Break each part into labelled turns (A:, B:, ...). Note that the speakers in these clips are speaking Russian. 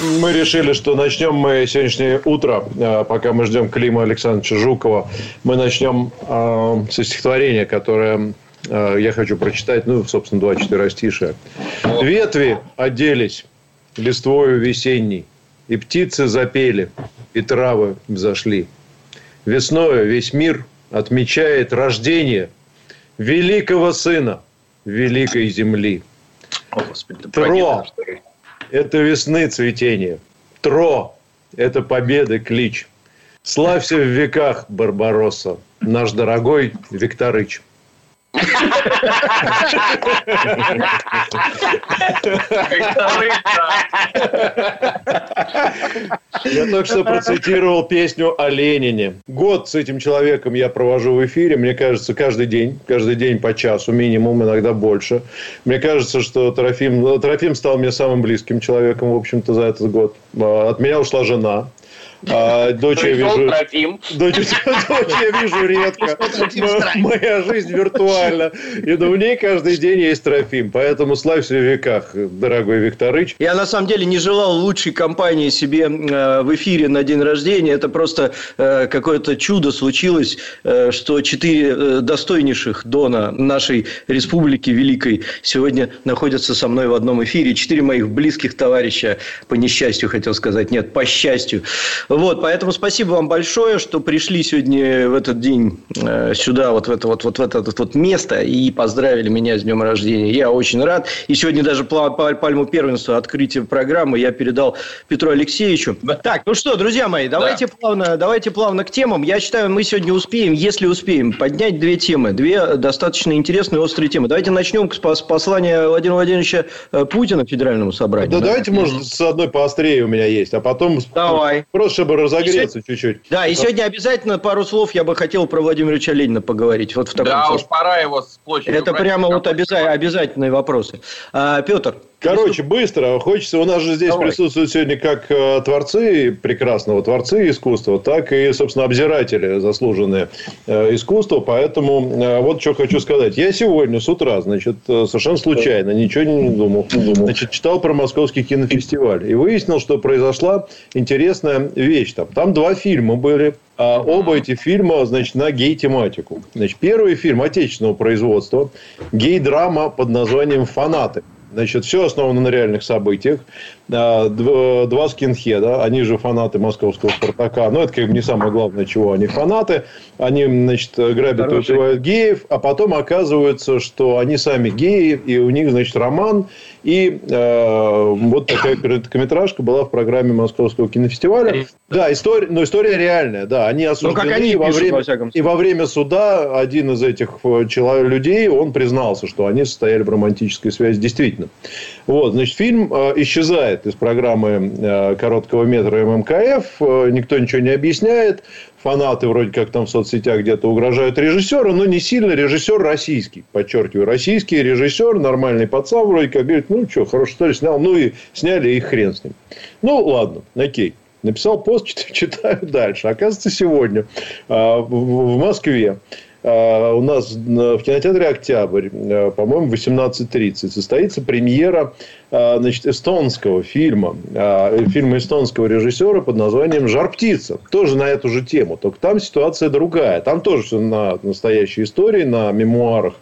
A: Мы решили, что начнем мы сегодняшнее утро, э, пока мы ждем Клима Александровича Жукова, мы начнем э, со стихотворения, которое э, я хочу прочитать, ну, собственно, два четверостишия. Ветви оделись листвою весенней, и птицы запели, и травы взошли. Весною весь мир отмечает рождение великого сына великой земли.
B: О, Господи,
A: Тро – это весны цветение. Тро – это победы клич. Славься в веках, Барбаросса, наш дорогой Викторыч. Я только что процитировал песню о Ленине. Год с этим человеком я провожу в эфире. Мне кажется, каждый день, каждый день по часу, минимум, иногда больше. Мне кажется, что Трофим, Трофим стал мне самым близким человеком, в общем-то, за этот год. От меня ушла жена. А, дочь я вижу... Дочь, дочь я вижу редко. Моя жизнь виртуальна. И в ней каждый день есть Трофим. Поэтому славься в веках, дорогой Викторыч.
B: Я на самом деле не желал лучшей компании себе э, в эфире на день рождения. Это просто э, какое-то чудо случилось, э, что четыре достойнейших Дона нашей республики великой сегодня находятся со мной в одном эфире. Четыре моих близких товарища, по несчастью хотел сказать, нет, по счастью, вот, поэтому спасибо вам большое, что пришли сегодня в этот день э, сюда, вот в это вот, вот в это вот место и поздравили меня с днем рождения. Я очень рад. И сегодня даже пальму первенства открытия программы я передал Петру Алексеевичу. Так, ну что, друзья мои, давайте да. плавно, давайте плавно к темам. Я считаю, мы сегодня успеем, если успеем, поднять две темы, две достаточно интересные, острые темы. Давайте начнем с послания Владимира Владимировича э, Путина Федеральному собранию.
A: Да, да? давайте, может, с одной поострее у меня есть, а потом
B: Давай.
A: Просто чтобы разогреться чуть-чуть.
B: Да, и сегодня обязательно пару слов я бы хотел про Владимира Ильича Ленина поговорить. Вот в таком
C: да, уж пора его с
B: площади Это прямо вот обяза- обязательные вопросы. А, Петр,
A: Короче, быстро. Хочется, у нас же здесь Давай. присутствуют сегодня как э, творцы прекрасного, творцы искусства, так и, собственно, обзиратели заслуженные э, искусства. Поэтому э, вот что хочу сказать. Я сегодня с утра, значит, совершенно случайно, ничего не думал, значит, читал про Московский кинофестиваль. И выяснил, что произошла интересная вещь там. Там два фильма были. А оба эти фильма, значит, на гей-тематику. Значит, первый фильм отечественного производства. Гей-драма под названием «Фанаты». Значит, все основано на реальных событиях. Два скинхеда, они же фанаты московского «Спартака». Но это как бы не самое главное, чего они фанаты. Они, значит, грабят и убивают геев, а потом оказывается, что они сами геи, и у них, значит, роман. И э, вот такая короткометражка была в программе Московского кинофестиваля. Да, история, но история реальная, да. Они осуждены. Ну, как они во время, во и во время суда один из этих э, человек, людей, он признался, что они состояли в романтической связи действительно. Вот, значит, фильм э, исчезает из программы э, короткого метра ММКФ. Э, никто ничего не объясняет фанаты вроде как там в соцсетях где-то угрожают режиссеру, но не сильно. Режиссер российский, подчеркиваю, российский режиссер, нормальный пацан вроде как говорит, ну что, хорошо, что ли, снял, ну и сняли, и хрен с ним. Ну, ладно, окей. Написал пост, читаю дальше. Оказывается, сегодня в Москве у нас в кинотеатре «Октябрь», а, по-моему, 18.30 состоится премьера а, значит, эстонского фильма, фильма эстонского режиссера под названием «Жар птица». Тоже на эту же тему, только там ситуация другая. Там тоже на настоящей истории, на мемуарах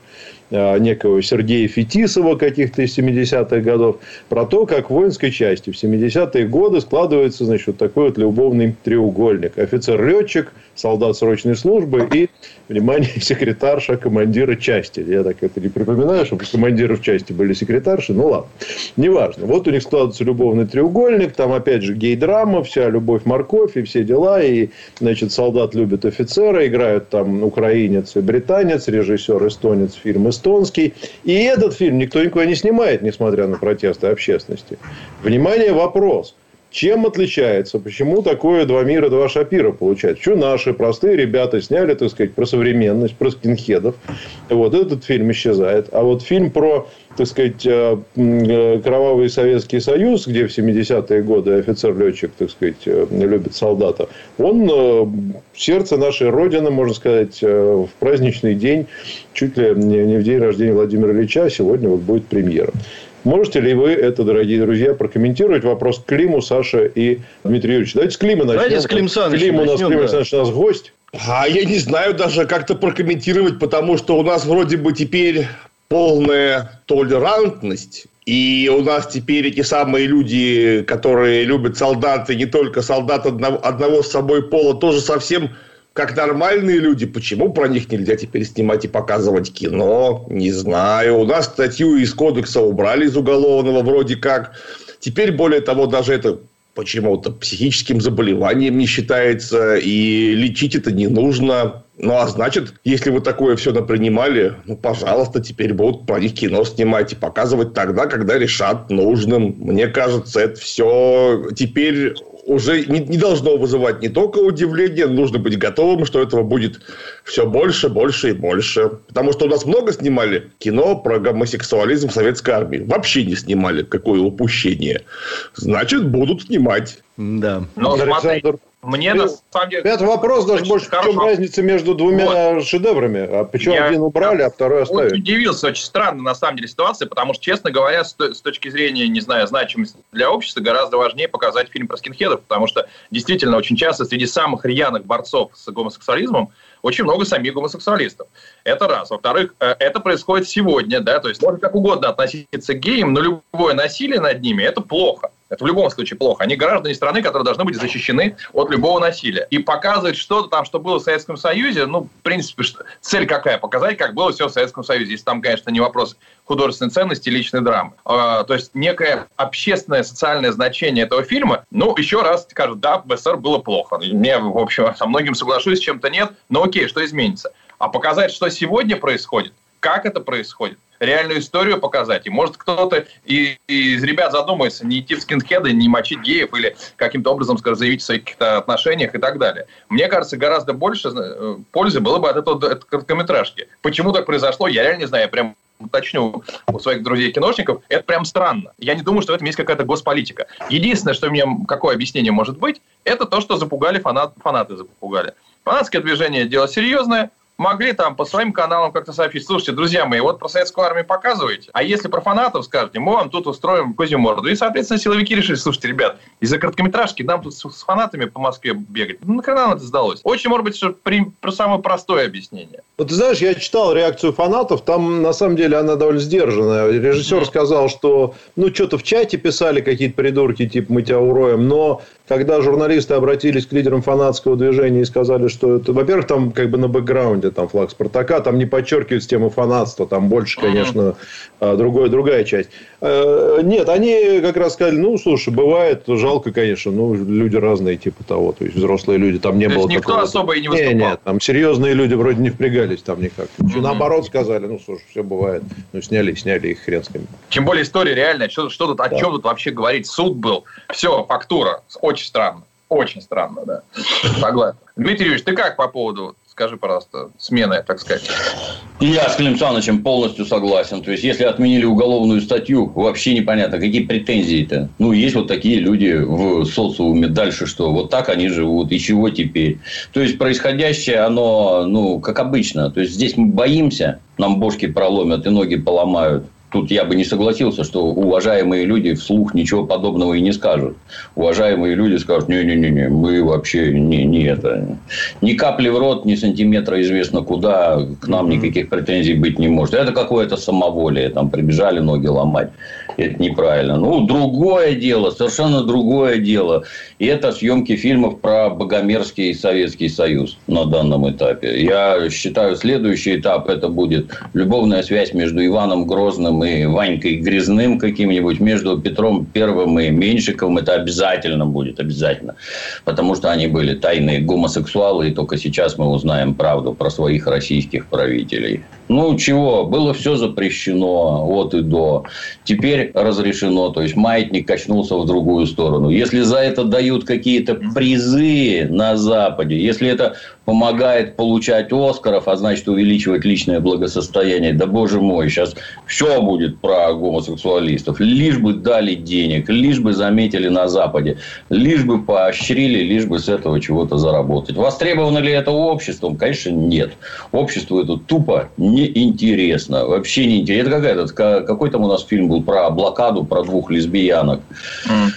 A: некого Сергея Фетисова каких-то из 70-х годов, про то, как в воинской части в 70-е годы складывается значит, вот такой вот любовный треугольник. Офицер-летчик, солдат срочной службы и внимание, секретарша командира части. Я так это не припоминаю, чтобы командиры в части были секретарши. Ну, ладно. Неважно. Вот у них складывается любовный треугольник. Там, опять же, гей-драма. Вся любовь, морковь и все дела. И, значит, солдат любит офицера. Играют там украинец и британец. Режиссер эстонец. Фильм эстонский. И этот фильм никто никуда не снимает, несмотря на протесты общественности. Внимание, вопрос. Чем отличается? Почему такое два мира, два шапира получается? Что наши простые ребята сняли, так сказать, про современность, про скинхедов. Вот этот фильм исчезает. А вот фильм про, так сказать, э, э, кровавый Советский Союз, где в 70-е годы офицер-летчик, так сказать, э, любит солдата, он сердце нашей Родины, можно сказать, в праздничный день, чуть ли не в день рождения Владимира Ильича, сегодня вот будет премьера. Можете ли вы это, дорогие друзья, прокомментировать? Вопрос к Климу, Саше и Дмитрию Юрьевичу. Давайте с Клима начнем. Давайте
B: с Клим Санычем
A: Клим у нас, начнем, Клим Александрович, да. у нас гость.
C: А я не знаю даже как-то прокомментировать, потому что у нас вроде бы теперь полная толерантность. И у нас теперь эти самые люди, которые любят солдаты, не только солдат одного, одного с собой пола, тоже совсем как нормальные люди, почему про них нельзя теперь снимать и показывать кино? Не знаю. У нас статью из кодекса убрали из уголовного вроде как. Теперь, более того, даже это почему-то психическим заболеванием не считается, и лечить это не нужно. Ну, а значит, если вы такое все напринимали, ну, пожалуйста, теперь будут про них кино снимать и показывать тогда, когда решат нужным. Мне кажется, это все теперь уже не, не должно вызывать не только удивление, нужно быть готовым, что этого будет все больше, больше и больше. Потому что у нас много снимали кино про гомосексуализм в советской армии. Вообще не снимали. Какое упущение. Значит, будут снимать.
B: Да.
D: Но смотри, мне на самом деле...
A: Это вопрос даже больше, в чем разница между двумя вот. шедеврами. А почему Я... один убрали, а второй оставили?
D: Очень удивился. Очень странно, на самом деле, ситуация, потому что, честно говоря, с, с точки зрения, не знаю, значимости для общества, гораздо важнее показать фильм про скинхедов, потому что, действительно, очень часто среди самых рьяных борцов с гомосексуализмом очень много самих гомосексуалистов. Это раз. Во-вторых, э, это происходит сегодня, да, то есть можно как угодно относиться к геям, но любое насилие над ними – это плохо. Это в любом случае плохо. Они граждане страны, которые должны быть защищены от любого насилия. И показывать что-то там, что было в Советском Союзе, ну, в принципе, что, цель какая? Показать, как было все в Советском Союзе. Если там, конечно, не вопрос художественной ценности, личной драмы. А, то есть некое общественное, социальное значение этого фильма, ну, еще раз скажут, да, в СССР было плохо. Мне, в общем, со многим соглашусь, с чем-то нет, но окей, что изменится? А показать, что сегодня происходит, как это происходит, реальную историю показать. И может кто-то из ребят задумается не идти в скинхеды, не мочить геев или каким-то образом, скажем, заявить о своих каких-то отношениях и так далее. Мне кажется, гораздо больше э, пользы было бы от этого от короткометражки. Почему так произошло, я реально не знаю. Я прям уточню у своих друзей-киношников, это прям странно. Я не думаю, что в этом есть какая-то госполитика. Единственное, что мне, какое объяснение может быть, это то, что запугали фанат, фанаты запугали. Фанатское движение – дело серьезное, могли там по своим каналам как-то сообщить, слушайте, друзья мои, вот про советскую армию показываете, а если про фанатов скажете, мы вам тут устроим козью морду. И, соответственно, силовики решили, слушайте, ребят, из-за короткометражки нам тут с фанатами по Москве бегать. Ну, нахрена нам это сдалось? Очень, может быть, что при, про самое простое объяснение.
A: Вот ты знаешь, я читал реакцию фанатов, там, на самом деле, она довольно сдержанная. Режиссер сказал, что, ну, что-то в чате писали какие-то придурки, типа, мы тебя уроем, но когда журналисты обратились к лидерам фанатского движения и сказали, что это, во-первых, там как бы на бэкграунде там флаг Спартака, там не подчеркивается тема фанатства, там больше, конечно, mm-hmm. другой, другая часть. Э, нет, они как раз сказали, ну, слушай, бывает, жалко, конечно, ну, люди разные типа того, то есть взрослые люди, там не
D: то
A: было
D: никто особо и не выступал? Нет, нет,
A: там серьезные люди вроде не впрягались там никак. Mm-hmm. Наоборот сказали, ну, слушай, все бывает. Ну, сняли, сняли их хрен с ними.
D: Тем более история реальная, что, что тут, о чем тут вообще говорить? Суд был, все, фактура, очень странно. Очень странно, да. Согласен. Дмитрий Юрьевич, ты как по поводу, скажи, пожалуйста, смены, так сказать?
E: Я с Клим Санычем полностью согласен. То есть, если отменили уголовную статью, вообще непонятно, какие претензии-то. Ну, есть вот такие люди в социуме. Дальше что? Вот так они живут. И чего теперь? То есть, происходящее, оно, ну, как обычно. То есть, здесь мы боимся, нам бошки проломят и ноги поломают тут я бы не согласился, что уважаемые люди вслух ничего подобного и не скажут. Уважаемые люди скажут, не-не-не, мы вообще не, не это. Ни капли в рот, ни сантиметра известно куда, к нам никаких претензий быть не может. Это какое-то самоволие, там прибежали ноги ломать. Это неправильно. Ну, другое дело, совершенно другое дело. И это съемки фильмов про Богомерзкий Советский Союз на данном этапе. Я считаю, следующий этап это будет любовная связь между Иваном Грозным Сталиным и Ванькой Грязным каким-нибудь, между Петром Первым и Меньшиковым, это обязательно будет, обязательно. Потому что они были тайные гомосексуалы, и только сейчас мы узнаем правду про своих российских правителей. Ну, чего, было все запрещено от и до. Теперь разрешено. То есть, маятник качнулся в другую сторону. Если за это дают какие-то призы на Западе, если это помогает получать Оскаров, а значит увеличивать личное благосостояние. Да боже мой, сейчас все будет про гомосексуалистов. Лишь бы дали денег, лишь бы заметили на Западе, лишь бы поощрили, лишь бы с этого чего-то заработать. Востребовано ли это обществом? Конечно, нет. Обществу это тупо неинтересно. Вообще не интересно. Это какой там у нас фильм был про блокаду, про двух лесбиянок. Mm.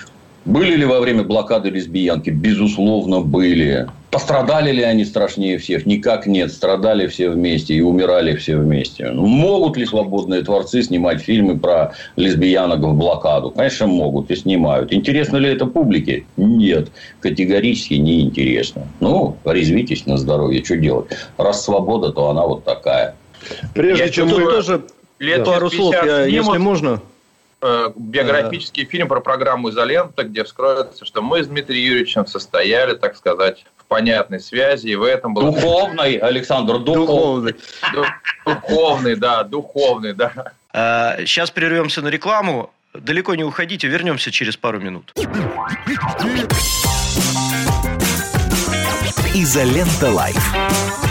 E: Были ли во время блокады лесбиянки? Безусловно, были. Пострадали ли они страшнее всех? Никак нет. Страдали все вместе и умирали все вместе. Ну, могут ли свободные творцы снимать фильмы про лесбиянок в блокаду? Конечно, могут и снимают. Интересно ли это публике? Нет. Категорически неинтересно. Ну, резвитесь на здоровье. Что делать? Раз свобода, то она вот такая.
B: Прежде я чем мы... тоже лет пару слов, я, если можно.
D: Э, биографический фильм про программу «Изолента», где вскроется, что мы с Дмитрием Юрьевичем состояли, так сказать, в понятной связи, и в этом
E: был... Духовный, Александр, духовный.
D: Духовный, да, духовный, да.
B: Сейчас э, прервемся на рекламу. Далеко не уходите, вернемся через пару минут.
F: Изолента Live.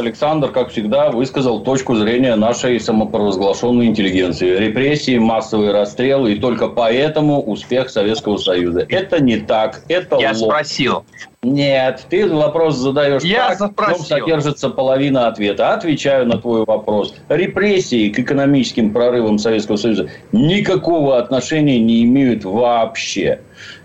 E: Александр, как всегда, высказал точку зрения нашей самопровозглашенной интеллигенции. Репрессии, массовые расстрелы, и только поэтому успех Советского Союза. Это не так, это
D: Я ложь. спросил.
E: Нет, ты вопрос задаешь
D: Я
E: так, в нем содержится половина ответа. Отвечаю на твой вопрос. Репрессии к экономическим прорывам Советского Союза никакого отношения не имеют вообще.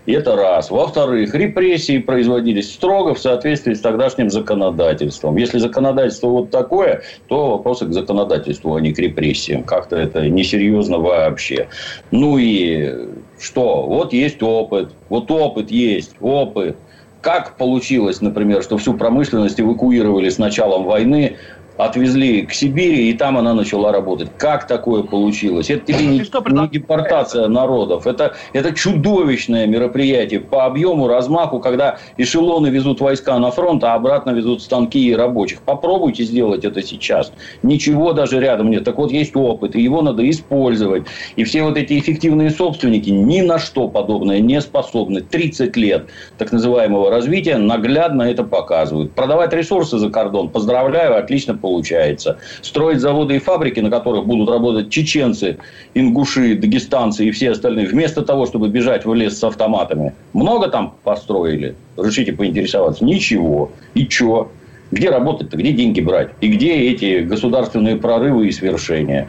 E: Это раз. Во-вторых, репрессии производились строго в соответствии с тогдашним законодательством. Если законодательство вот такое, то вопросы к законодательству, а не к репрессиям. Как-то это несерьезно вообще. Ну и что? Вот есть опыт. Вот опыт есть. Опыт. Как получилось, например, что всю промышленность эвакуировали с началом войны, отвезли к Сибири, и там она начала работать. Как такое получилось? Это тебе не, не депортация народов. Это, это чудовищное мероприятие по объему, размаху, когда эшелоны везут войска на фронт, а обратно везут станки и рабочих. Попробуйте сделать это сейчас. Ничего даже рядом нет. Так вот, есть опыт, и его надо использовать. И все вот эти эффективные собственники ни на что подобное не способны. 30 лет так называемого развития наглядно это показывают. Продавать ресурсы за кордон, поздравляю, отлично получается. Строить заводы и фабрики, на которых будут работать чеченцы, ингуши, дагестанцы и все остальные, вместо того, чтобы бежать в лес с автоматами. Много там построили? Решите поинтересоваться. Ничего. И чё? Где работать-то? Где деньги брать? И где эти государственные прорывы и свершения?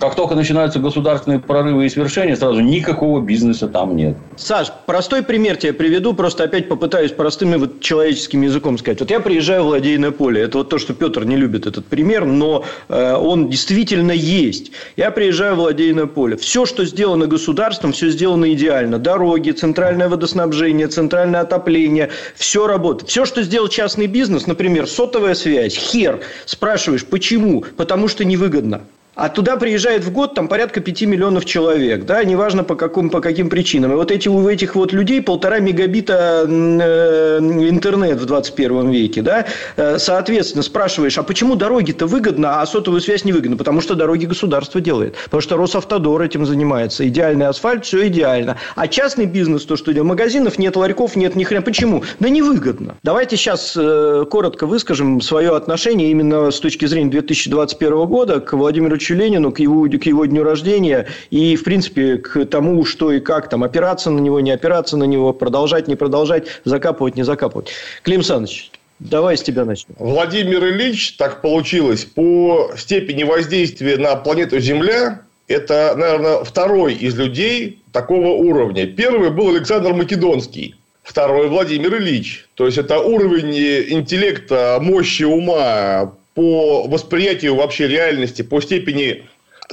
E: Как только начинаются государственные прорывы и свершения, сразу никакого бизнеса там нет.
B: Саш, простой пример тебе приведу, просто опять попытаюсь простым вот человеческим языком сказать. Вот я приезжаю в Ладейное поле. Это вот то, что Петр не любит этот пример, но э, он действительно есть. Я приезжаю в Ладейное поле. Все, что сделано государством, все сделано идеально. Дороги, центральное водоснабжение, центральное отопление. Все работает. Все, что сделал частный бизнес, например, сотовая связь, хер. Спрашиваешь, почему? Потому что невыгодно. А туда приезжает в год там порядка 5 миллионов человек, да, неважно по, каким, по каким причинам. И вот эти, у этих вот людей полтора мегабита э, интернет в 21 веке, да, э, соответственно, спрашиваешь, а почему дороги-то выгодно, а сотовую связь не выгодно? Потому что дороги государство делает, потому что Росавтодор этим занимается, идеальный асфальт, все идеально. А частный бизнес, то, что делает, магазинов нет, ларьков нет, ни хрена. Почему? Да невыгодно. Давайте сейчас э, коротко выскажем свое отношение именно с точки зрения 2021 года к Владимиру товарищу Ленину, к его, к его дню рождения и, в принципе, к тому, что и как там опираться на него, не опираться на него, продолжать, не продолжать, закапывать, не закапывать. Клим Саныч, Давай с тебя начнем.
C: Владимир Ильич, так получилось, по степени воздействия на планету Земля это, наверное, второй из людей такого уровня. Первый был Александр Македонский. Второй Владимир Ильич. То есть, это уровень интеллекта, мощи ума по восприятию вообще реальности, по степени,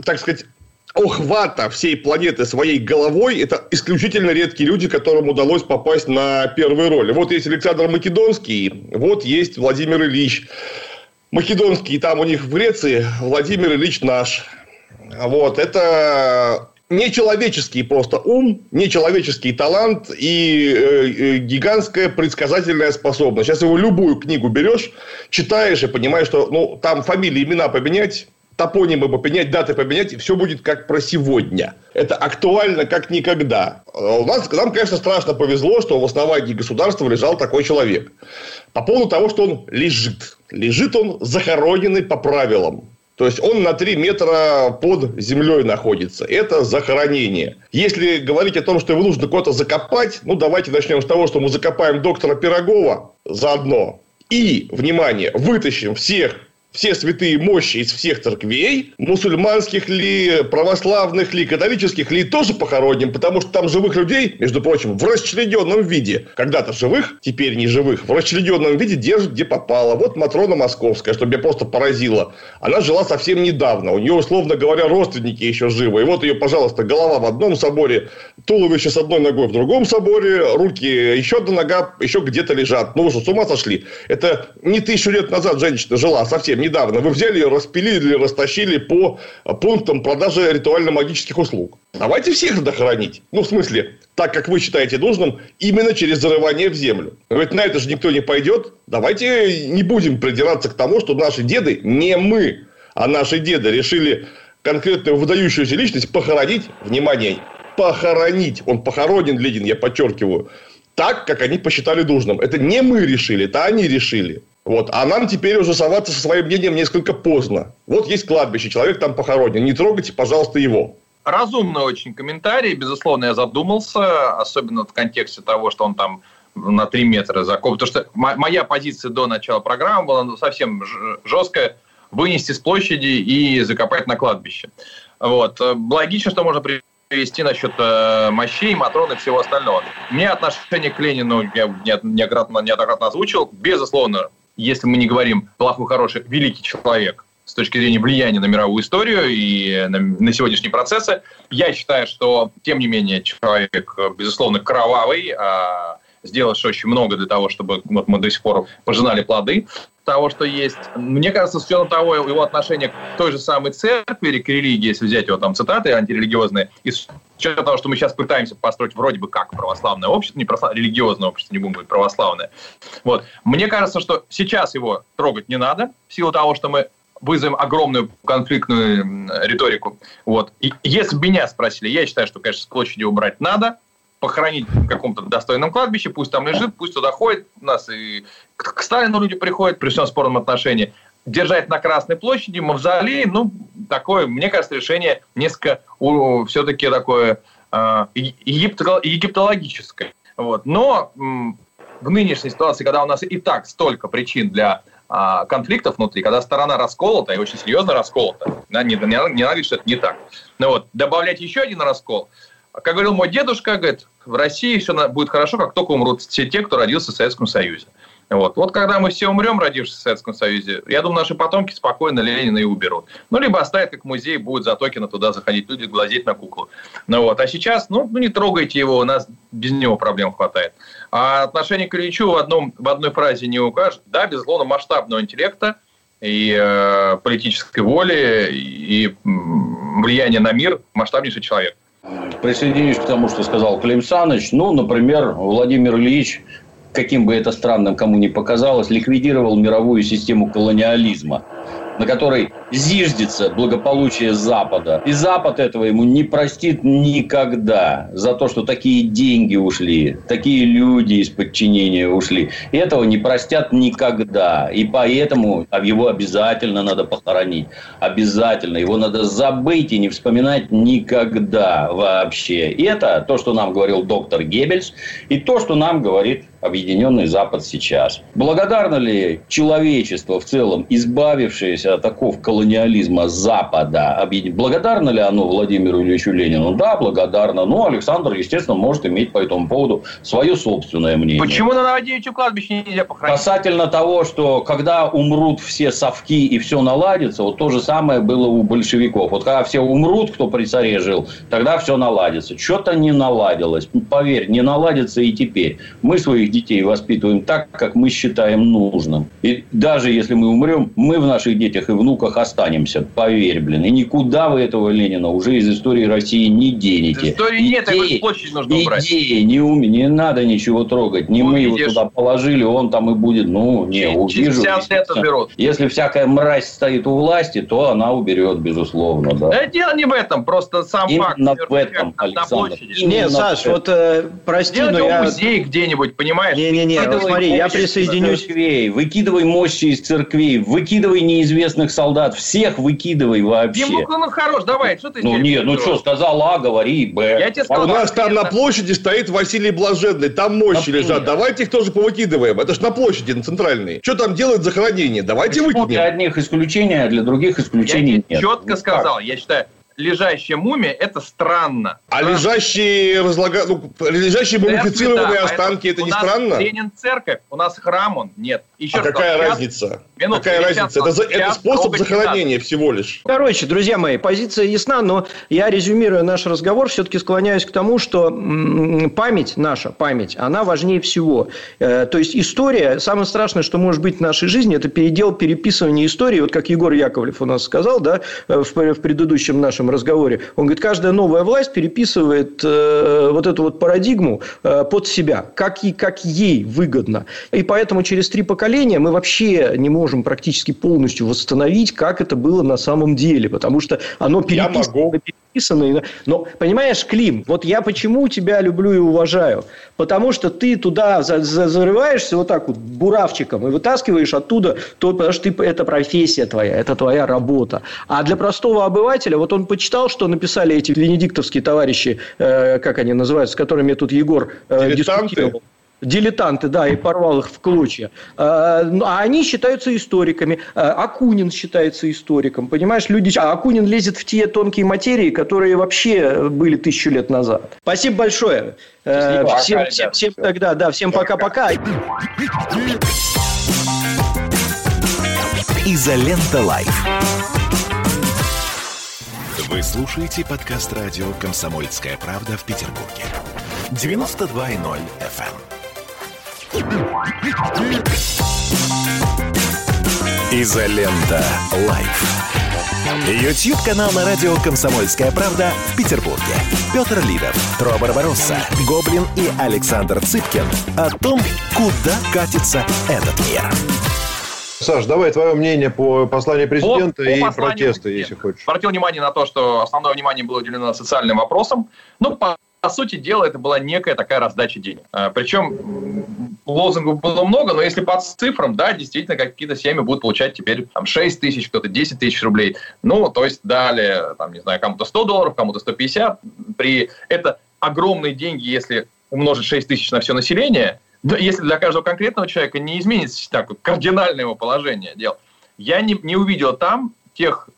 C: так сказать, охвата всей планеты своей головой, это исключительно редкие люди, которым удалось попасть на первые роли. Вот есть Александр Македонский, вот есть Владимир Ильич. Македонский там у них в Греции, Владимир Ильич наш. Вот, это нечеловеческий просто ум, нечеловеческий талант и э, э, гигантская предсказательная способность. Сейчас его любую книгу берешь, читаешь и понимаешь, что ну, там фамилии, имена поменять, топонимы поменять, даты поменять, и все будет как про сегодня. Это актуально как никогда. А у нас, нам, конечно, страшно повезло, что в основании государства лежал такой человек. По поводу того, что он лежит. Лежит он захороненный по правилам. То есть он на 3 метра под землей находится. Это захоронение. Если говорить о том, что его нужно куда-то закопать, ну давайте начнем с того, что мы закопаем доктора Пирогова заодно. И, внимание, вытащим всех все святые мощи из всех церквей, мусульманских ли, православных ли, католических ли, тоже похороним, потому что там живых людей, между прочим, в расчлененном виде, когда-то живых, теперь не живых, в расчлененном виде держат где попало. Вот Матрона Московская, что меня просто поразило. Она жила совсем недавно, у нее, условно говоря, родственники еще живы. И вот ее, пожалуйста, голова в одном соборе, туловище с одной ногой в другом соборе, руки, еще одна нога еще где-то лежат. Ну, вы что, с ума сошли? Это не тысячу лет назад женщина жила, совсем недавно. Вы взяли ее, распилили, растащили по пунктам продажи ритуально-магических услуг. Давайте всех надо хоронить. Ну, в смысле, так, как вы считаете нужным, именно через зарывание в землю. Ведь на это же никто не пойдет. Давайте не будем придираться к тому, что наши деды, не мы, а наши деды решили конкретную выдающуюся личность похоронить, внимание, похоронить, он похоронен, Ленин, я подчеркиваю, так, как они посчитали нужным. Это не мы решили, это они решили. Вот. А нам теперь уже соваться со своим мнением несколько поздно. Вот есть кладбище, человек там похоронен. Не трогайте, пожалуйста, его.
D: Разумный очень комментарий. Безусловно, я задумался, особенно в контексте того, что он там на 3 метра закоп. Потому что моя позиция до начала программы была ну, совсем жесткая. Вынести с площади и закопать на кладбище. Вот. Логично, что можно привести насчет э, мощей, матрон и всего остального. Мне отношение к Ленину, я неоднократно, неоднократно озвучил, безусловно, если мы не говорим плохой, хороший, великий человек с точки зрения влияния на мировую историю и на, на сегодняшние процессы. Я считаю, что, тем не менее, человек, безусловно, кровавый, а сделавший очень много для того, чтобы вот мы до сих пор пожинали плоды того, что есть. Мне кажется, с учетом того, его отношение к той же самой церкви к религии, если взять его там цитаты антирелигиозные, и с учетом того, что мы сейчас пытаемся построить вроде бы как православное общество, не православ... религиозное общество, не будем говорить православное. Вот. Мне кажется, что сейчас его трогать не надо, в силу того, что мы вызовем огромную конфликтную риторику. Вот. И если бы меня спросили, я считаю, что, конечно, с площади убрать надо, похоронить в каком-то достойном кладбище, пусть там лежит, пусть туда ходит, нас и к Сталину люди приходят при всем спорном отношении. Держать на Красной площади мавзолей, ну, такое, мне кажется, решение несколько все-таки такое э, египтологическое. Вот. Но в нынешней ситуации, когда у нас и так столько причин для а, конфликтов внутри, когда сторона расколота, и очень серьезно расколота, да, не, не, не надо что это не так. Но вот добавлять еще один раскол – как говорил мой дедушка, говорит, в России все будет хорошо, как только умрут все те, кто родился в Советском Союзе. Вот. вот когда мы все умрем, родившись в Советском Союзе, я думаю, наши потомки спокойно Ленина и уберут. Ну, либо оставят как музей, будет за токена туда заходить люди, глазеть на куклу. Ну, вот. А сейчас, ну, ну, не трогайте его, у нас без него проблем хватает. А отношение к Ильичу в, одном, в одной фразе не укажет. Да, безусловно, масштабного интеллекта и э, политической воли, и влияния на мир масштабнейший человек.
E: Присоединюсь к тому, что сказал Клим Саныч. Ну, например, Владимир Ильич, каким бы это странным кому ни показалось, ликвидировал мировую систему колониализма на которой зиждется благополучие Запада. И Запад этого ему не простит никогда за то, что такие деньги ушли, такие люди из подчинения ушли. Этого не простят никогда. И поэтому его обязательно надо похоронить. Обязательно. Его надо забыть и не вспоминать никогда вообще. Это то, что нам говорил доктор Геббельс, и то, что нам говорит Объединенный Запад сейчас. Благодарно ли человечество в целом, избавившееся от оков колониализма, Запада. Благодарно ли оно Владимиру Ильичу Ленину? Да, благодарно. Но Александр, естественно, может иметь по этому поводу свое собственное мнение.
D: Почему на Новодевичьем кладбище нельзя похоронить?
E: Касательно того, что когда умрут все совки и все наладится, вот то же самое было у большевиков. Вот когда все умрут, кто при царе жил, тогда все наладится. Что-то не наладилось. Поверь, не наладится и теперь. Мы своих детей воспитываем так, как мы считаем нужным. И даже если мы умрем, мы в наших детях и внуках останемся. Поверь, блин. И никуда вы этого Ленина уже из истории России не денете.
D: Истории нет, идеи, площадь нужно убрать.
E: Идеи, не, ум, не надо ничего трогать. Не мы его туда положили, он там и будет. Ну, не, увижу. Если всякая мразь стоит у власти, то она уберет, безусловно. Да.
D: да дело не в этом, просто сам
E: Именно факт. в этом, Александр.
B: Не, Саш, вот э, прости,
D: Делать но я... музей где-нибудь, понимаешь?
B: Не-не-не, смотри, я присоединюсь.
E: Церквей, выкидывай мощи из церквей, выкидывай неизвестных солдат, всех выкидывай вообще. Ему
D: ну хорош, давай, что ты
E: Ну нет, ну что, сказал А, говори Б.
C: Я тебе сказал, а у нас там на площади стоит Василий Блаженный, там мощи Например. лежат, давайте их тоже повыкидываем. Это ж на площади, на центральной. Что там делают захоронение? Давайте Почему выкинем.
E: Для одних исключения, а для других исключений
D: я нет. четко ну, сказал, я считаю, лежащая мумия – это странно.
C: А странно. лежащие, разлага... ну, лежащие мумифицированные да, останки – это не странно?
D: Ленин церковь, у нас храм он, нет.
C: Еще а какая раз, разница? Минуту, какая разница? Это, это способ захоронения всего лишь.
B: Короче, друзья мои, позиция ясна, но я, резюмируя наш разговор, все-таки склоняюсь к тому, что память наша, память, она важнее всего. Э, то есть, история, самое страшное, что может быть в нашей жизни, это передел переписывания истории, вот как Егор Яковлев у нас сказал, да, в, в предыдущем нашем разговоре. Он говорит, каждая новая власть переписывает э, вот эту вот парадигму э, под себя, как, и, как ей выгодно. И поэтому через три поколения мы вообще не можем практически полностью восстановить, как это было на самом деле, потому что оно переписано, переписано. Но, понимаешь, Клим, вот я почему тебя люблю и уважаю? Потому что ты туда зарываешься вот так вот буравчиком и вытаскиваешь оттуда, то, потому что ты, это профессия твоя, это твоя работа. А для простого обывателя, вот он почитал, что написали эти венедиктовские товарищи, э, как они называются, с которыми тут Егор э, дискутировал дилетанты, да, и порвал их в клочья. А, ну, а они считаются историками. А, Акунин считается историком, понимаешь? Люди... А Акунин лезет в те тонкие материи, которые вообще были тысячу лет назад. Спасибо большое. Э, Спасибо. Всем, всем, всем тогда, да, всем пока-пока.
F: Изолента Live. Вы слушаете подкаст радио «Комсомольская правда» в Петербурге. 92.0 FM. Изолента. Live. YouTube канал на радио «Комсомольская правда» в Петербурге. Петр Лидов, Тро Барбаросса, Гоблин и Александр Цыпкин о том, куда катится этот мир.
A: Саш, давай твое мнение по посланию президента по, и по протесты, если хочешь.
D: Обратил внимание на то, что основное внимание было уделено социальным вопросам. Ну, по сути дела, это была некая такая раздача денег. А, Причем лозунгов было много, но если по цифрам, да, действительно, какие-то семьи будут получать теперь там, 6 тысяч, кто-то 10 тысяч рублей. Ну, то есть дали, там, не знаю, кому-то 100 долларов, кому-то 150. При... Это огромные деньги, если умножить 6 тысяч на все население, если для каждого конкретного человека не изменится так, кардинальное его положение дел. Я не, не увидел там тех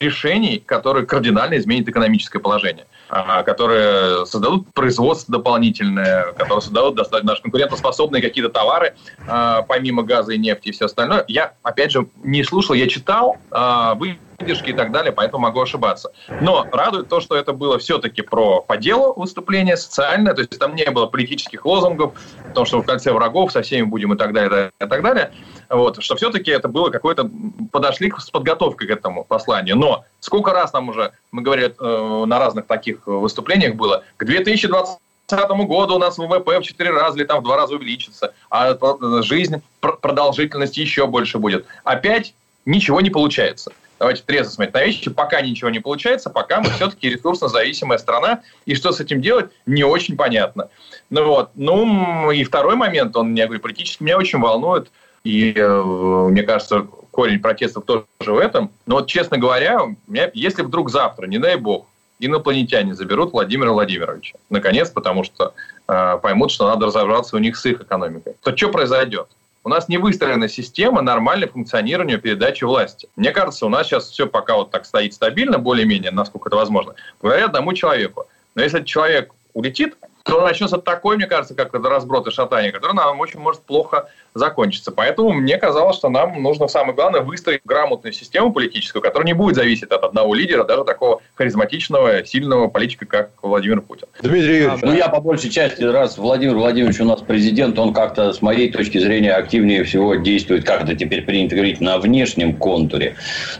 D: решений, которые кардинально изменят экономическое положение. А, которые создадут производство дополнительное, которые создадут достаточно наши конкурентоспособные какие-то товары, а, помимо газа и нефти и все остальное. Я, опять же, не слушал, я читал, а, вы выдержки и так далее, поэтому могу ошибаться. Но радует то, что это было все-таки про по делу выступление, социальное, то есть там не было политических лозунгов, потому что в кольце врагов со всеми будем и так далее, и так далее. Вот, что все-таки это было какое-то... Подошли с подготовкой к этому посланию. Но сколько раз нам уже, мы говорили э, на разных таких выступлениях было, к 2020 2030 году у нас ВВП в 4 раза или там в 2 раза увеличится, а жизнь, продолжительность еще больше будет. Опять ничего не получается давайте трезво смотреть на вещи, пока ничего не получается, пока мы все-таки ресурсно зависимая страна, и что с этим делать, не очень понятно. Ну вот, ну и второй момент, он, я говорю, политически меня очень волнует, и э, мне кажется, корень протестов тоже в этом. Но вот, честно говоря, меня, если вдруг завтра, не дай бог, инопланетяне заберут Владимира Владимировича, наконец, потому что э, поймут, что надо разобраться у них с их экономикой, то что произойдет? У нас не выстроена система нормальной функционирования передачи власти. Мне кажется, у нас сейчас все пока вот так стоит стабильно, более-менее, насколько это возможно, благодаря одному человеку. Но если этот человек улетит, то начнется такой, мне кажется, как разброд и шатание, который нам очень может плохо закончиться. Поэтому мне казалось, что нам нужно, самое главное, выстроить грамотную систему политическую, которая не будет зависеть от одного лидера, даже такого харизматичного, сильного политика, как Владимир Путин.
E: Дмитрий Юрьевич. Ну, я по большей части, раз Владимир Владимирович у нас президент, он как-то, с моей точки зрения, активнее всего действует, как это теперь принято говорить, на внешнем контуре.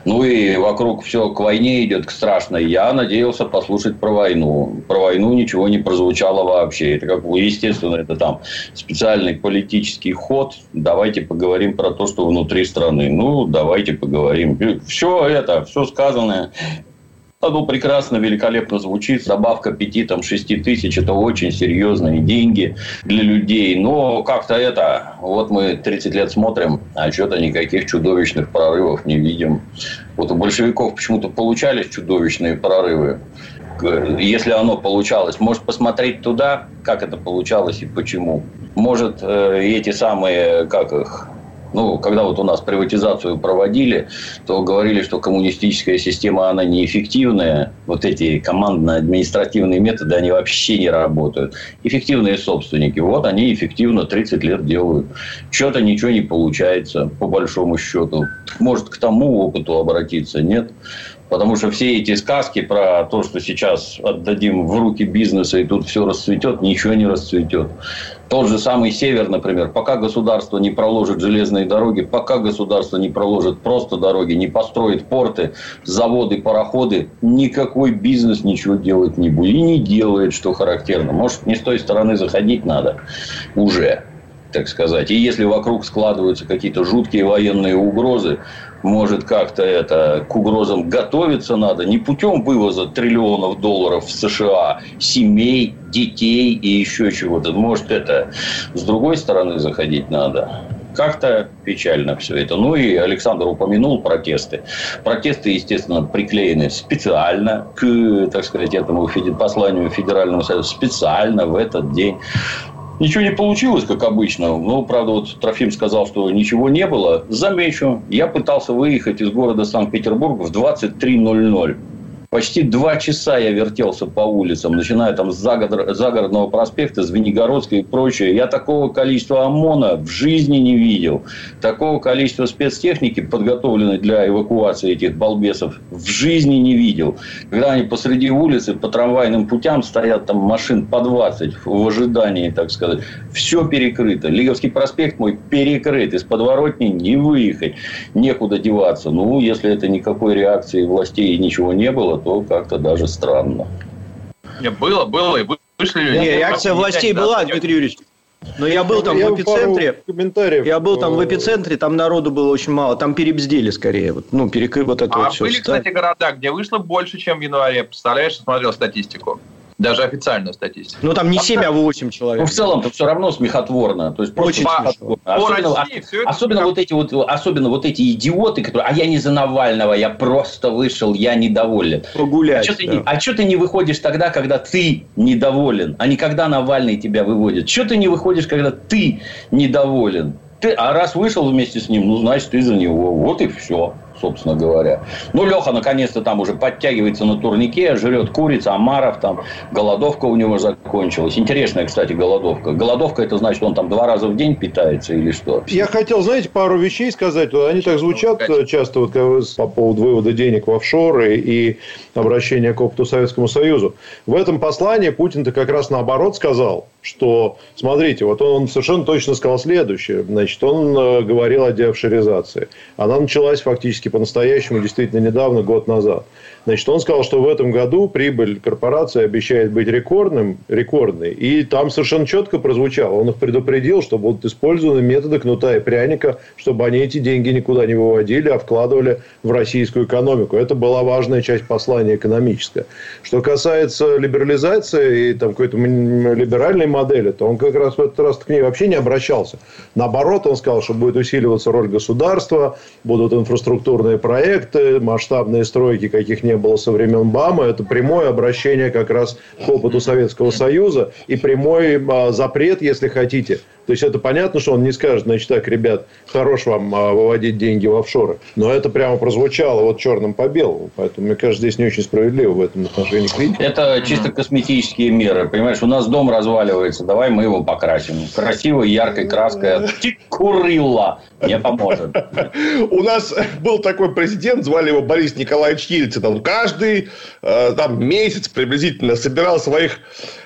E: Ну, и вокруг все к войне идет, к страшной. Я надеялся послушать про войну. Про войну ничего не прозвучало вообще. Это как, естественно, это там специальный политический ход, давайте поговорим про то, что внутри страны. Ну, давайте поговорим. Все это, все сказанное, оно прекрасно, великолепно звучит. Добавка 5 там, 6 тысяч – это очень серьезные деньги для людей. Но как-то это... Вот мы 30 лет смотрим, а что-то никаких чудовищных прорывов не видим. Вот у большевиков почему-то получались чудовищные прорывы если оно получалось, может посмотреть туда, как это получалось и почему. Может, э, эти самые, как их, ну, когда вот у нас приватизацию проводили, то говорили, что коммунистическая система, она неэффективная. Вот эти командно-административные методы, они вообще не работают. Эффективные собственники, вот они эффективно 30 лет делают. Что-то ничего не получается, по большому счету. Может, к тому опыту обратиться, нет? Потому что все эти сказки про то, что сейчас отдадим в руки бизнеса и тут все расцветет, ничего не расцветет. Тот же самый север, например, пока государство не проложит железные дороги, пока государство не проложит просто дороги, не построит порты, заводы, пароходы, никакой бизнес ничего делать не будет. И не делает, что характерно. Может, не с той стороны заходить надо уже так сказать. И если вокруг складываются какие-то жуткие военные угрозы, может как-то это к угрозам готовиться надо не путем вывоза триллионов долларов в США, семей, детей и еще чего-то. Может это с другой стороны заходить надо. Как-то печально все это. Ну и Александр упомянул протесты. Протесты, естественно, приклеены специально к, так сказать, этому посланию Федерального Союза, специально в этот день. Ничего не получилось, как обычно. Ну, правда, вот Трофим сказал, что ничего не было. Замечу, я пытался выехать из города Санкт-Петербург в 23.00. Почти два часа я вертелся по улицам, начиная там с загородного проспекта, Звенигородской и прочее. Я такого количества ОМОНа в жизни не видел. Такого количества спецтехники, подготовленной для эвакуации этих балбесов, в жизни не видел. Когда они посреди улицы по трамвайным путям стоят там машин по 20 в ожидании, так сказать. Все перекрыто. Лиговский проспект мой перекрыт. Из подворотни не выехать. Некуда деваться. Ну, если это никакой реакции властей и ничего не было, то как-то даже странно.
D: Не, было, было, и вышли...
B: Не, реакция властей была, Дмитрий Юрьевич. Но я был там я в эпицентре. Комментариев. Я был там в эпицентре, там народу было очень мало. Там перебздели скорее. Вот, ну, перекры вот это
D: а
B: вот все.
D: были, кстати, города, где вышло больше, чем в январе. Представляешь, смотрел статистику. Даже официальную статистику.
B: Ну, там не 7, а 8 человек. Ну,
E: в целом-то все равно смехотворно. То есть,
B: Очень смешно.
E: Особенно, России, а, особенно, вот эти вот, особенно вот эти идиоты, которые... А я не за Навального, я просто вышел, я недоволен.
B: Погулять.
E: А что ты, а ты не выходишь тогда, когда ты недоволен, а не когда Навальный тебя выводит? Что ты не выходишь, когда ты недоволен? Ты, а раз вышел вместе с ним, ну, значит, ты за него. Вот и все собственно говоря. Ну, Леха наконец-то там уже подтягивается на турнике, жрет курица, омаров, там голодовка у него закончилась. Интересная, кстати, голодовка. Голодовка это значит, он там два раза в день питается или что?
A: Я хотел, знаете, пару вещей сказать. Они так звучат часто вот, по поводу вывода денег в офшоры и обращения к опыту Советскому Союзу. В этом послании Путин-то как раз наоборот сказал, что, смотрите, вот он совершенно точно сказал следующее. Значит, он э, говорил о деофшоризации. Она началась фактически по-настоящему действительно недавно, год назад. Значит, он сказал, что в этом году прибыль корпорации обещает быть рекордным, рекордной. И там совершенно четко прозвучало. Он их предупредил, что будут использованы методы кнута и пряника, чтобы они эти деньги никуда не выводили, а вкладывали в российскую экономику. Это была важная часть послания экономическая. Что касается либерализации и там какой-то либеральной модели, то он как раз в этот раз к ней вообще не обращался. Наоборот, он сказал, что будет усиливаться роль государства, будут инфраструктурные проекты, масштабные стройки каких-нибудь не было со времен БАМа. Это прямое обращение как раз к опыту Советского Союза и прямой а, запрет, если хотите, То есть, это понятно, что он не скажет, значит, так, ребят, хорош вам а, выводить деньги в офшоры. Но это прямо прозвучало вот черным по белому. Поэтому, мне кажется, здесь не очень справедливо в этом отношении.
E: Это чисто косметические меры. Понимаешь, у нас дом разваливается, давай мы его покрасим. Красивой, яркой краской Курила не поможет.
C: У нас был такой президент, звали его Борис Николаевич Ельцин. Он каждый э, там, месяц приблизительно собирал своих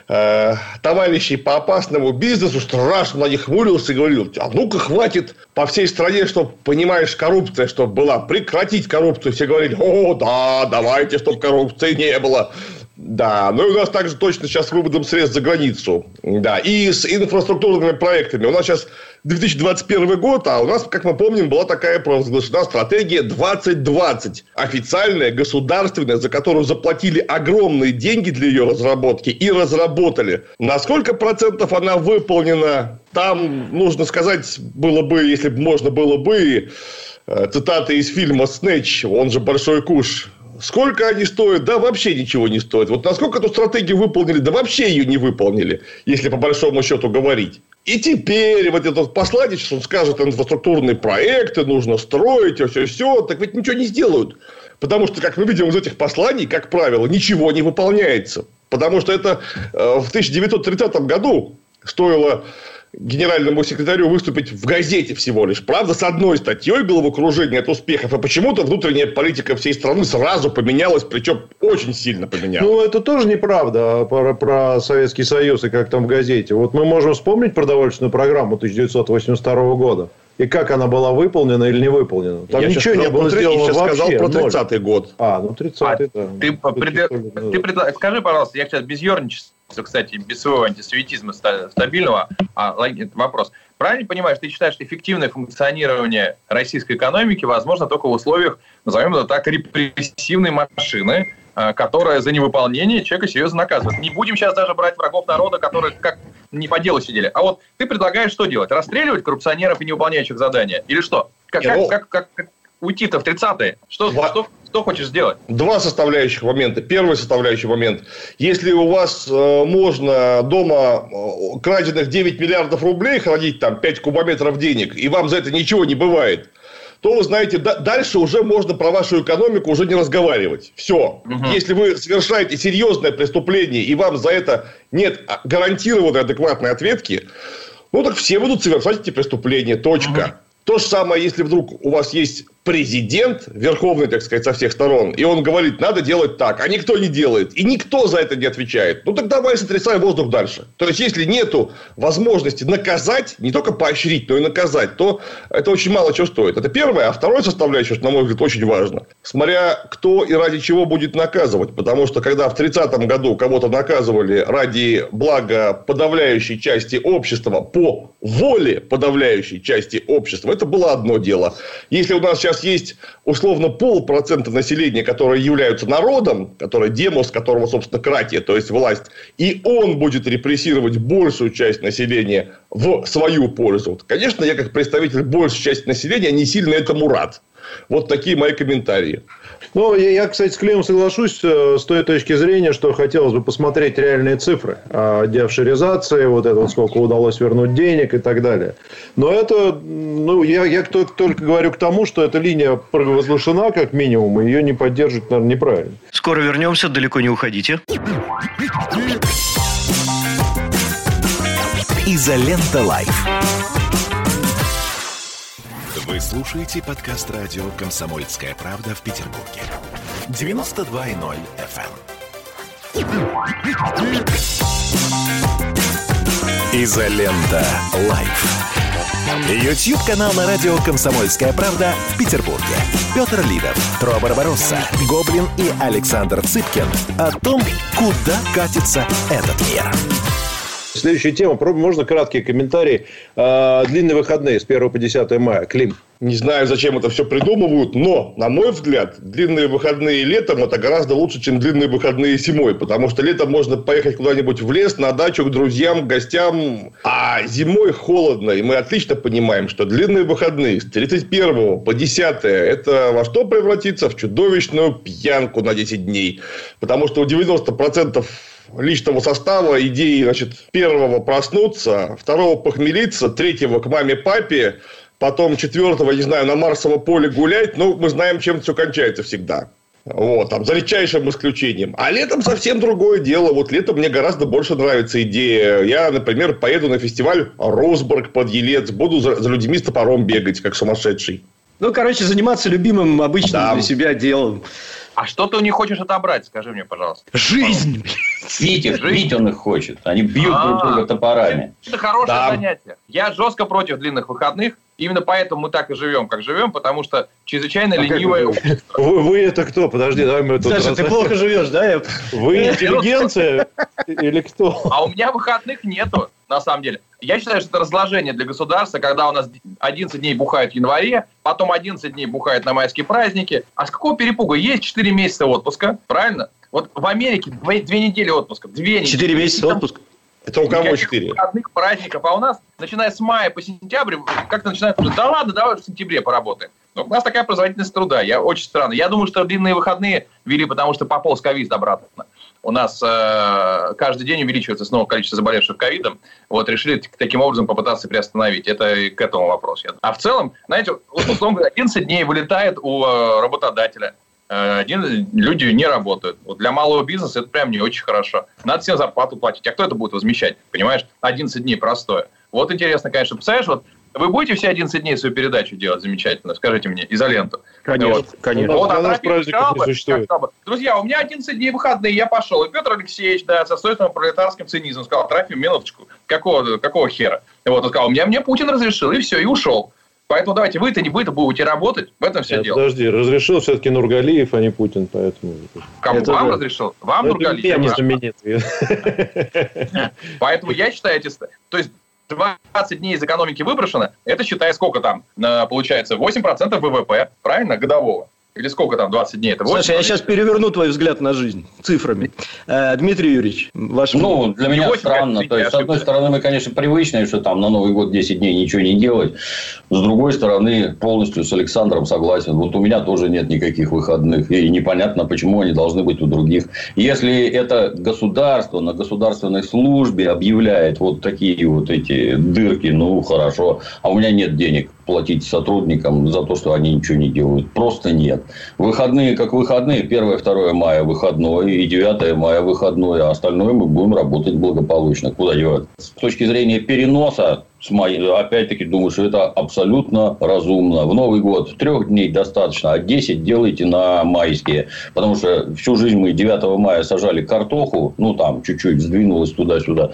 C: э, товарищей по опасному бизнесу, страшно на них хмурился и говорил, а ну-ка хватит по всей стране, чтобы, понимаешь, коррупция, чтобы была, прекратить коррупцию. Все говорили, о, да, давайте, чтобы коррупции не было. Да, ну и у нас также точно сейчас с выводом средств за границу. Да, и с инфраструктурными проектами. У нас сейчас 2021 год, а у нас, как мы помним, была такая провозглашена стратегия 2020. Официальная, государственная, за которую заплатили огромные деньги для ее разработки и разработали. На сколько процентов она выполнена, там нужно сказать было бы, если бы можно было бы, э, цитаты из фильма «Снэч», он же «Большой куш», Сколько они стоят? Да, вообще ничего не стоит. Вот насколько эту стратегию выполнили? Да, вообще ее не выполнили, если по большому счету говорить. И теперь вот этот посланец, он скажет, инфраструктурные проекты нужно строить, все, все, так ведь ничего не сделают. Потому что, как мы видим из этих посланий, как правило, ничего не выполняется. Потому что это э, в 1930 году стоило генеральному секретарю выступить в газете всего лишь. Правда, с одной статьей головокружения от успехов, а почему-то внутренняя политика всей страны сразу поменялась, причем очень сильно поменялась.
A: Ну, это тоже неправда про, про Советский Союз и как там в газете. Вот мы можем вспомнить продовольственную программу 1982 года. И как она была выполнена или не выполнена. Там
C: я
A: ничего не было сделано
C: я
A: вообще.
C: сказал про 30-й год.
A: А, ну 30-й, а, да.
D: Ты, пред... ты пред... скажи, пожалуйста, я сейчас без ерничества кстати, без своего антисоветизма стабильного, а, вопрос. Правильно понимаешь, ты считаешь, что эффективное функционирование российской экономики возможно только в условиях, назовем это так, репрессивной машины, а, которая за невыполнение человека серьезно наказывает. Не будем сейчас даже брать врагов народа, которые как не по делу сидели. А вот ты предлагаешь что делать? Расстреливать коррупционеров и невыполняющих задания? Или что? Как, как, ну, как, как, как уйти-то в 30-е? Что, что, что хочешь сделать?
C: Два составляющих момента. Первый составляющий момент. Если у вас э, можно дома э, краденных 9 миллиардов рублей хранить там 5 кубометров денег, и вам за это ничего не бывает, то вы знаете, да, дальше уже можно про вашу экономику уже не разговаривать. Все. Угу. Если вы совершаете серьезное преступление, и вам за это нет гарантированной адекватной ответки, ну так все будут совершать эти преступления. Точка. Угу. То же самое, если вдруг у вас есть президент, верховный, так сказать, со всех сторон, и он говорит, надо делать так, а никто не делает, и никто за это не отвечает, ну, так давай сотрясай воздух дальше. То есть, если нету возможности наказать, не только поощрить, но и наказать, то это очень мало чего стоит. Это первое. А второе составляющее, что, на мой взгляд, очень важно. Смотря кто и ради чего будет наказывать. Потому что, когда в 30-м году кого-то наказывали ради блага подавляющей части общества по воле подавляющей части общества, это было одно дело. Если у нас сейчас нас есть условно полпроцента населения, которые являются народом, которое демос, которого, собственно, кратия, то есть власть, и он будет репрессировать большую часть населения в свою пользу. Конечно, я как представитель большей части населения не сильно этому рад. Вот такие мои комментарии.
A: Ну, я, кстати, с Клеем соглашусь э, с той точки зрения, что хотелось бы посмотреть реальные цифры о деофшеризации, вот это вот сколько удалось вернуть денег и так далее. Но это, ну, я, я только говорю к тому, что эта линия провозглашена как минимум, и ее не поддерживать, наверное, неправильно.
B: Скоро вернемся, далеко не уходите.
F: Изолента Live. Слушаете подкаст радио «Комсомольская правда» в Петербурге. 92.0 FM. Эм. Изолента. Live. YouTube-канал на радио «Комсомольская правда» в Петербурге. Петр Лидов, Тро Барбаросса, Гоблин и Александр Цыпкин о том, куда катится этот мир.
A: Следующая тема. Можно краткие комментарии. А, длинные выходные с 1 по 10 мая. Клим.
C: Не знаю, зачем это все придумывают, но, на мой взгляд, длинные выходные летом это гораздо лучше, чем длинные выходные зимой. Потому что летом можно поехать куда-нибудь в лес, на дачу, к друзьям, к гостям. А зимой холодно. И мы отлично понимаем, что длинные выходные с 31 по 10 это во что превратится? В чудовищную пьянку на 10 дней. Потому что у 90% личного состава идеи, значит, первого проснуться, второго похмелиться, третьего к маме-папе, потом четвертого, не знаю, на Марсово поле гулять, ну, мы знаем, чем все кончается всегда. Вот, там, за редчайшим исключением. А летом совсем другое дело. Вот летом мне гораздо больше нравится идея. Я, например, поеду на фестиваль Росбург под Елец, буду за, за людьми с топором бегать, как сумасшедший.
B: Ну, короче, заниматься любимым обычным да. для себя делом.
D: А что ты у них хочешь отобрать, скажи мне, пожалуйста.
B: Жизнь!
E: Их, пить он их хочет. Они бьют друг друга топорами.
D: Это хорошее занятие. Я жестко против длинных выходных. Именно поэтому мы так и живем, как живем, потому что чрезвычайно а ленивое.
A: Вы, вы это кто? Подожди, давай мы
B: тут... Саша, ты плохо живешь, да?
A: Вы интеллигенция или кто?
D: А у меня выходных нету, на самом деле. Я считаю, что это разложение для государства, когда у нас 11 дней бухают в январе, потом 11 дней бухают на майские праздники. А с какого перепуга? Есть 4 месяца отпуска, правильно? Вот в Америке 2, 2 недели отпуска. 2 недели.
B: 4 месяца отпуска?
C: Это у кого четыре?
D: Выходных праздников. А у нас, начиная с мая по сентябрь, как-то начинают... Да ладно, давай в сентябре поработаем. Но у нас такая производительность труда. Я очень странно. Я думаю, что длинные выходные ввели, потому что пополз ковид обратно. У нас э, каждый день увеличивается снова количество заболевших ковидом. Вот решили таким образом попытаться приостановить. Это к этому вопросу. А в целом, знаете, условно говоря, 11 дней вылетает у э, работодателя. Э, один, люди не работают. Вот для малого бизнеса это прям не очень хорошо. Надо всем зарплату платить. А кто это будет возмещать? Понимаешь? 11 дней простое. Вот интересно, конечно. Представляешь, вот вы будете все 11 дней свою передачу делать замечательно? Скажите мне, изоленту.
B: Конечно, вот. конечно.
A: Вот, а нас праздников не существует.
D: Друзья, у меня 11 дней выходные, я пошел. И Петр Алексеевич, да, со свойственным пролетарским цинизмом сказал, Трофим, минуточку, какого, какого хера? Вот, он сказал, у меня мне Путин разрешил, и все, и ушел. Поэтому давайте вы-то не вы-то будете работать. В этом все Нет, дело.
A: Подожди, разрешил все-таки Нургалиев, а не Путин, поэтому...
D: Кому? Это вам же... разрешил? Вам Это Нургалиев? Не знаменитый. Поэтому я считаю эти... То есть 20 дней из экономики выброшено, это считай сколько там, получается, 8% ВВП, правильно, годового. Или сколько там, 20 дней? Это
B: 8, Саша, я сейчас переверну твой взгляд на жизнь цифрами. Э, Дмитрий Юрьевич, ваш...
E: Ну, для меня 8, странно. То есть, с одной стороны, мы, конечно, привычные, что там на Новый год 10 дней ничего не делать. С другой стороны, полностью с Александром согласен. Вот у меня тоже нет никаких выходных. И непонятно, почему они должны быть у других. Если это государство на государственной службе объявляет вот такие вот эти дырки, ну, хорошо. А у меня нет денег платить сотрудникам за то, что они ничего не делают. Просто нет. Выходные как выходные. 1-2 мая выходной и 9 мая выходной. А остальное мы будем работать благополучно. Куда девать? С точки зрения переноса опять-таки думаю, что это абсолютно разумно. В Новый год трех дней достаточно, а 10 делайте на майские. Потому что всю жизнь мы 9 мая сажали картоху, ну там чуть-чуть сдвинулось туда-сюда.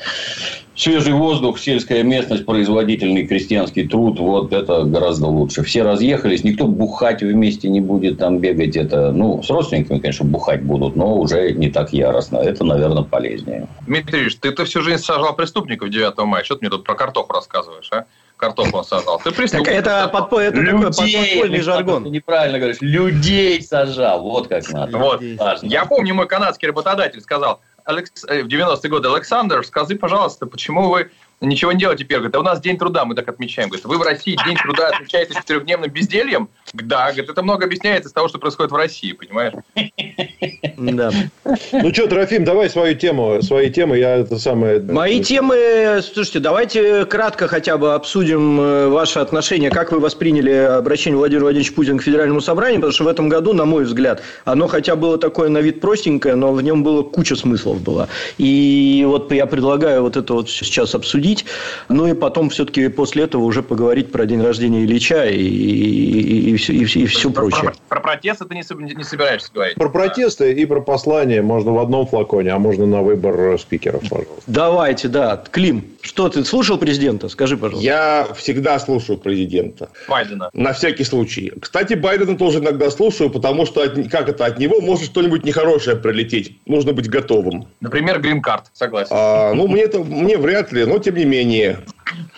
E: Свежий воздух, сельская местность, производительный крестьянский труд, вот это гораздо лучше. Все разъехались, никто бухать вместе не будет там бегать. Это, ну, с родственниками, конечно, бухать будут, но уже не так яростно. Это, наверное, полезнее.
D: Дмитрий Ильич, ты-то всю жизнь сажал преступников 9 мая. Что ты мне тут про картоху рассказываешь, а? Картоху он сажал. Ты
B: преступник. Так это, подпо... это людей, такой подпольный жаргон.
E: Ты неправильно говоришь. Людей сажал. Вот как надо.
D: Вот. Я помню, мой канадский работодатель сказал, Э, в 90-е годы, Александр, скажи, пожалуйста, почему вы ничего не делаете теперь? Говорит, а у нас День труда, мы так отмечаем. Говорит, вы в России День труда отмечаете четырехдневным бездельем? Да, говорит, это много объясняется из того, что происходит в России, понимаешь?
A: Да. Ну что, Трофим, давай свою тему, свои темы, я это самое...
B: Мои темы, слушайте, давайте кратко хотя бы обсудим э, ваше отношение, как вы восприняли обращение Владимира Владимировича Путина к Федеральному собранию, потому что в этом году, на мой взгляд, оно хотя было такое на вид простенькое, но в нем было куча смыслов было. И вот я предлагаю вот это вот сейчас обсудить, ну и потом все-таки после этого уже поговорить про день рождения Ильича и, и, и, и, и все про, прочее.
D: Про, про протесты ты не, не собираешься говорить?
A: Про протесты и про послание можно в одном флаконе, а можно на выбор спикеров, пожалуйста.
B: Давайте, да. Клим, что ты слушал президента? Скажи, пожалуйста.
C: Я всегда слушаю президента.
D: Байдена.
C: На всякий случай. Кстати, Байдена тоже иногда слушаю, потому что от, как это от него может что-нибудь нехорошее прилететь. Нужно быть готовым.
D: Например, грин-карт, согласен.
C: А, ну, мне это мне вряд ли, но тем не менее.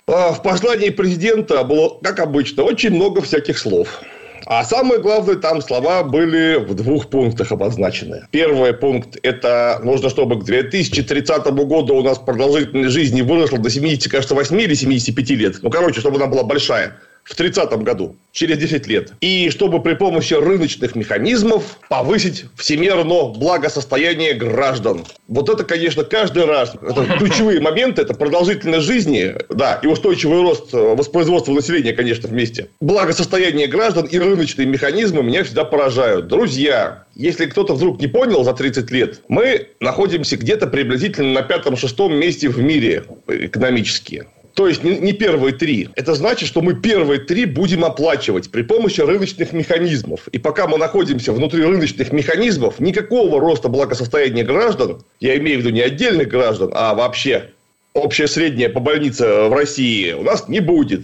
C: А, в послании президента было, как обычно, очень много всяких слов. А самое главное, там слова были в двух пунктах обозначены. Первый пункт – это нужно, чтобы к 2030 году у нас продолжительность жизни выросла до 70, кажется, 8 или 75 лет. Ну, короче, чтобы она была большая. В 30 году, через 10 лет. И чтобы при помощи рыночных механизмов повысить всемирно благосостояние граждан. Вот это, конечно, каждый раз. Это ключевые моменты. Это продолжительность жизни, да, и устойчивый рост воспроизводства населения, конечно, вместе. Благосостояние граждан и рыночные механизмы меня всегда поражают. Друзья, если кто-то вдруг не понял за 30 лет, мы находимся где-то приблизительно на пятом-шестом месте в мире экономически. То есть не, первые три. Это значит, что мы первые три будем оплачивать при помощи рыночных механизмов. И пока мы находимся внутри рыночных механизмов, никакого роста благосостояния граждан, я имею в виду не отдельных граждан, а вообще общее среднее по больнице в России у нас не будет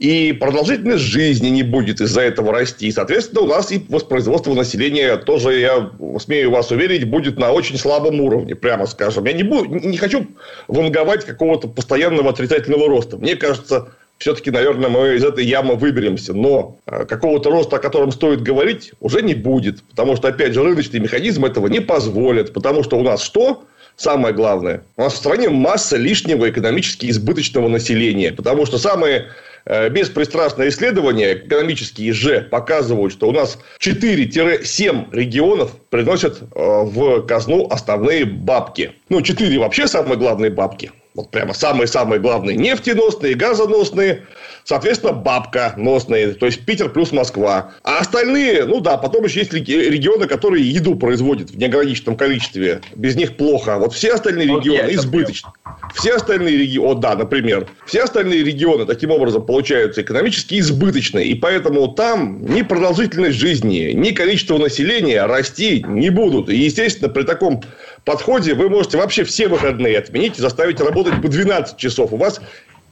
C: и продолжительность жизни не будет из-за этого расти. И, соответственно, у нас и воспроизводство населения тоже, я смею вас уверить, будет на очень слабом уровне, прямо скажем. Я не, буду, не хочу ванговать какого-то постоянного отрицательного роста. Мне кажется, все-таки, наверное, мы из этой ямы выберемся. Но э, какого-то роста, о котором стоит говорить, уже не будет. Потому что, опять же, рыночный механизм этого не позволит. Потому что у нас что? Самое главное. У нас в стране масса лишнего экономически избыточного населения. Потому что самые беспристрастные исследования, экономические же, показывают, что у нас 4-7 регионов приносят э, в казну основные бабки. Ну, 4 вообще самые главные бабки. Вот прямо самые-самые главные нефтеносные, газоносные, соответственно, бабка носные, то есть Питер плюс Москва. А остальные, ну да, потом еще есть регионы, которые еду производят в неограниченном количестве. Без них плохо. Вот все остальные регионы избыточны. Все остальные регионы, да, например, все остальные регионы таким образом получаются экономически избыточные. И поэтому там ни продолжительность жизни, ни количество населения расти не будут. И, естественно, при таком подходе вы можете вообще все выходные отменить и заставить работать по 12 часов. У вас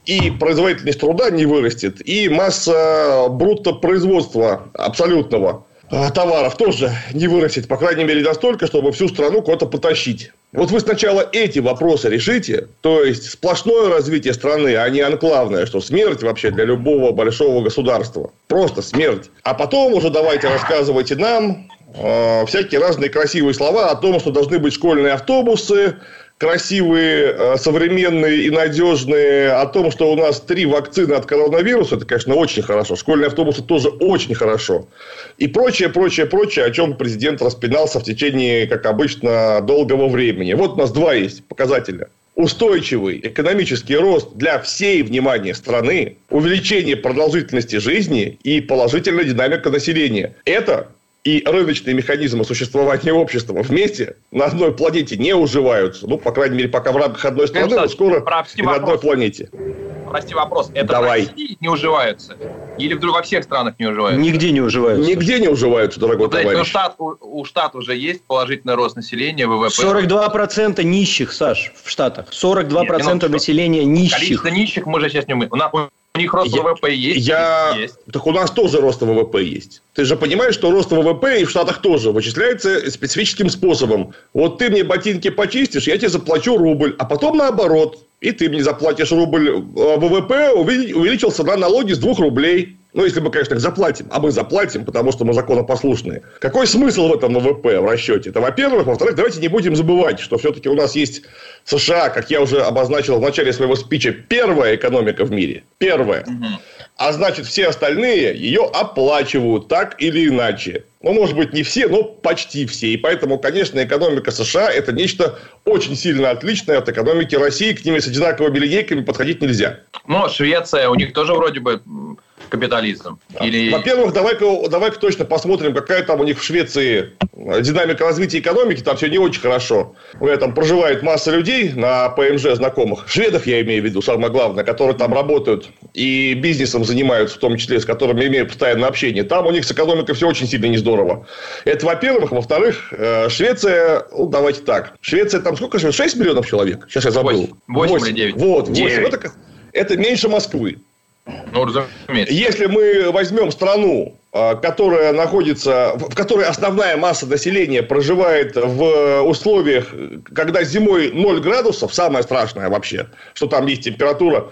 C: и производительность труда не вырастет, и масса брутто производства абсолютного э, товаров тоже не вырастет, по крайней мере, настолько, чтобы всю страну куда-то потащить. Вот вы сначала эти вопросы решите, то есть сплошное развитие страны, а не анклавное, что смерть вообще для любого большого государства. Просто смерть. А потом уже давайте рассказывайте нам э, всякие разные красивые слова о том, что должны быть школьные автобусы, красивые, э, современные и надежные, о том, что у нас три вакцины от коронавируса, это, конечно, очень хорошо. Школьные автобусы тоже очень хорошо. И прочее, прочее, прочее, о чем президент распинался в течение, как обычно, долгого времени. Вот у нас два есть показателя устойчивый экономический рост для всей, внимания страны, увеличение продолжительности жизни и положительная динамика населения. Это и рыночные механизмы существования общества вместе на одной планете не уживаются. Ну, по крайней мере, пока в рамках одной страны, но скоро и на одной планете.
D: Прости вопрос. Это Давай. в России не уживаются? Или вдруг во всех странах не уживаются?
B: Нигде не уживаются.
C: Нигде не уживаются, дорогой ну, товарищ.
D: Но штат, у, у штата уже есть положительный рост населения, ВВП.
B: 42% нищих, Саш, в Штатах. 42% Нет, населения нищих.
D: Количество нищих мы же сейчас не умеем. У нас, них рост я, ВВП есть?
C: Я... есть. Так у нас тоже рост ВВП есть. Ты же понимаешь, что рост ВВП и в Штатах тоже вычисляется специфическим способом. Вот ты мне ботинки почистишь, я тебе заплачу рубль, а потом наоборот. И ты мне заплатишь рубль, а ВВП увеличился на налоги с 2 рублей. Ну, если мы, конечно, их заплатим. А мы заплатим, потому что мы законопослушные. Какой смысл в этом ВВП в расчете? Это, во-первых. Во-вторых, давайте не будем забывать, что все-таки у нас есть США, как я уже обозначил в начале своего спича, первая экономика в мире. Первая. А значит, все остальные ее оплачивают так или иначе. Ну, может быть, не все, но почти все. И поэтому, конечно, экономика США – это нечто очень сильно отличное от экономики России. К ними с одинаковыми линейками подходить нельзя.
D: Ну, Швеция, у них тоже вроде бы капитализм? Или...
C: Во-первых, давай-ка, давай-ка точно посмотрим, какая там у них в Швеции динамика развития экономики. Там все не очень хорошо. У меня там проживает масса людей на ПМЖ знакомых. Шведов я имею в виду, самое главное, которые там работают и бизнесом занимаются, в том числе, с которыми имею постоянное общение. Там у них с экономикой все очень сильно не здорово. Это, во-первых. Во-вторых, э, Швеция, ну, давайте так. Швеция там сколько живет? 6 миллионов человек? Сейчас я забыл.
D: 8, 8 или 9.
C: Вот, 8. 9. Это, это меньше Москвы. Ну, разумеется. Если мы возьмем страну, а, которая находится, в которой основная масса населения проживает в условиях, когда зимой 0 градусов, самое страшное вообще, что там есть температура,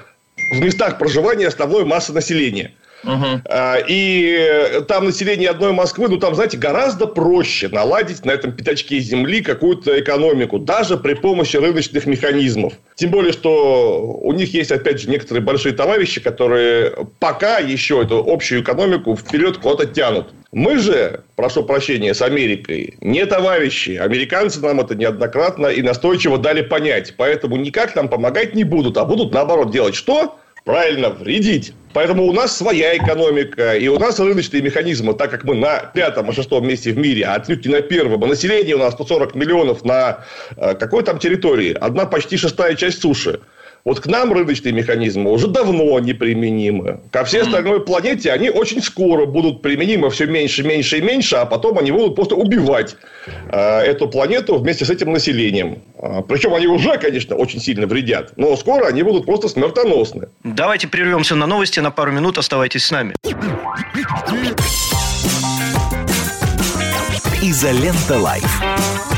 C: в местах проживания основной массы населения. Угу. И там население одной Москвы, ну там, знаете, гораздо проще наладить на этом пятачке земли какую-то экономику, даже при помощи рыночных механизмов. Тем более, что у них есть, опять же, некоторые большие товарищи, которые пока еще эту общую экономику вперед куда-то тянут. Мы же, прошу прощения, с Америкой не товарищи. Американцы нам это неоднократно и настойчиво дали понять. Поэтому никак нам помогать не будут, а будут наоборот делать что? Правильно, вредить. Поэтому у нас своя экономика, и у нас рыночные механизмы, так как мы на пятом и шестом месте в мире, а отнюдь не на первом, а население у нас 140 миллионов на э, какой там территории? Одна почти шестая часть суши. Вот к нам рыночные механизмы уже давно неприменимы. Ко всей остальной планете они очень скоро будут применимы все меньше, меньше и меньше, а потом они будут просто убивать э, эту планету вместе с этим населением. Э, причем они уже, конечно, очень сильно вредят, но скоро они будут просто смертоносны.
B: Давайте прервемся на новости на пару минут. Оставайтесь с нами.
F: Изолента Live.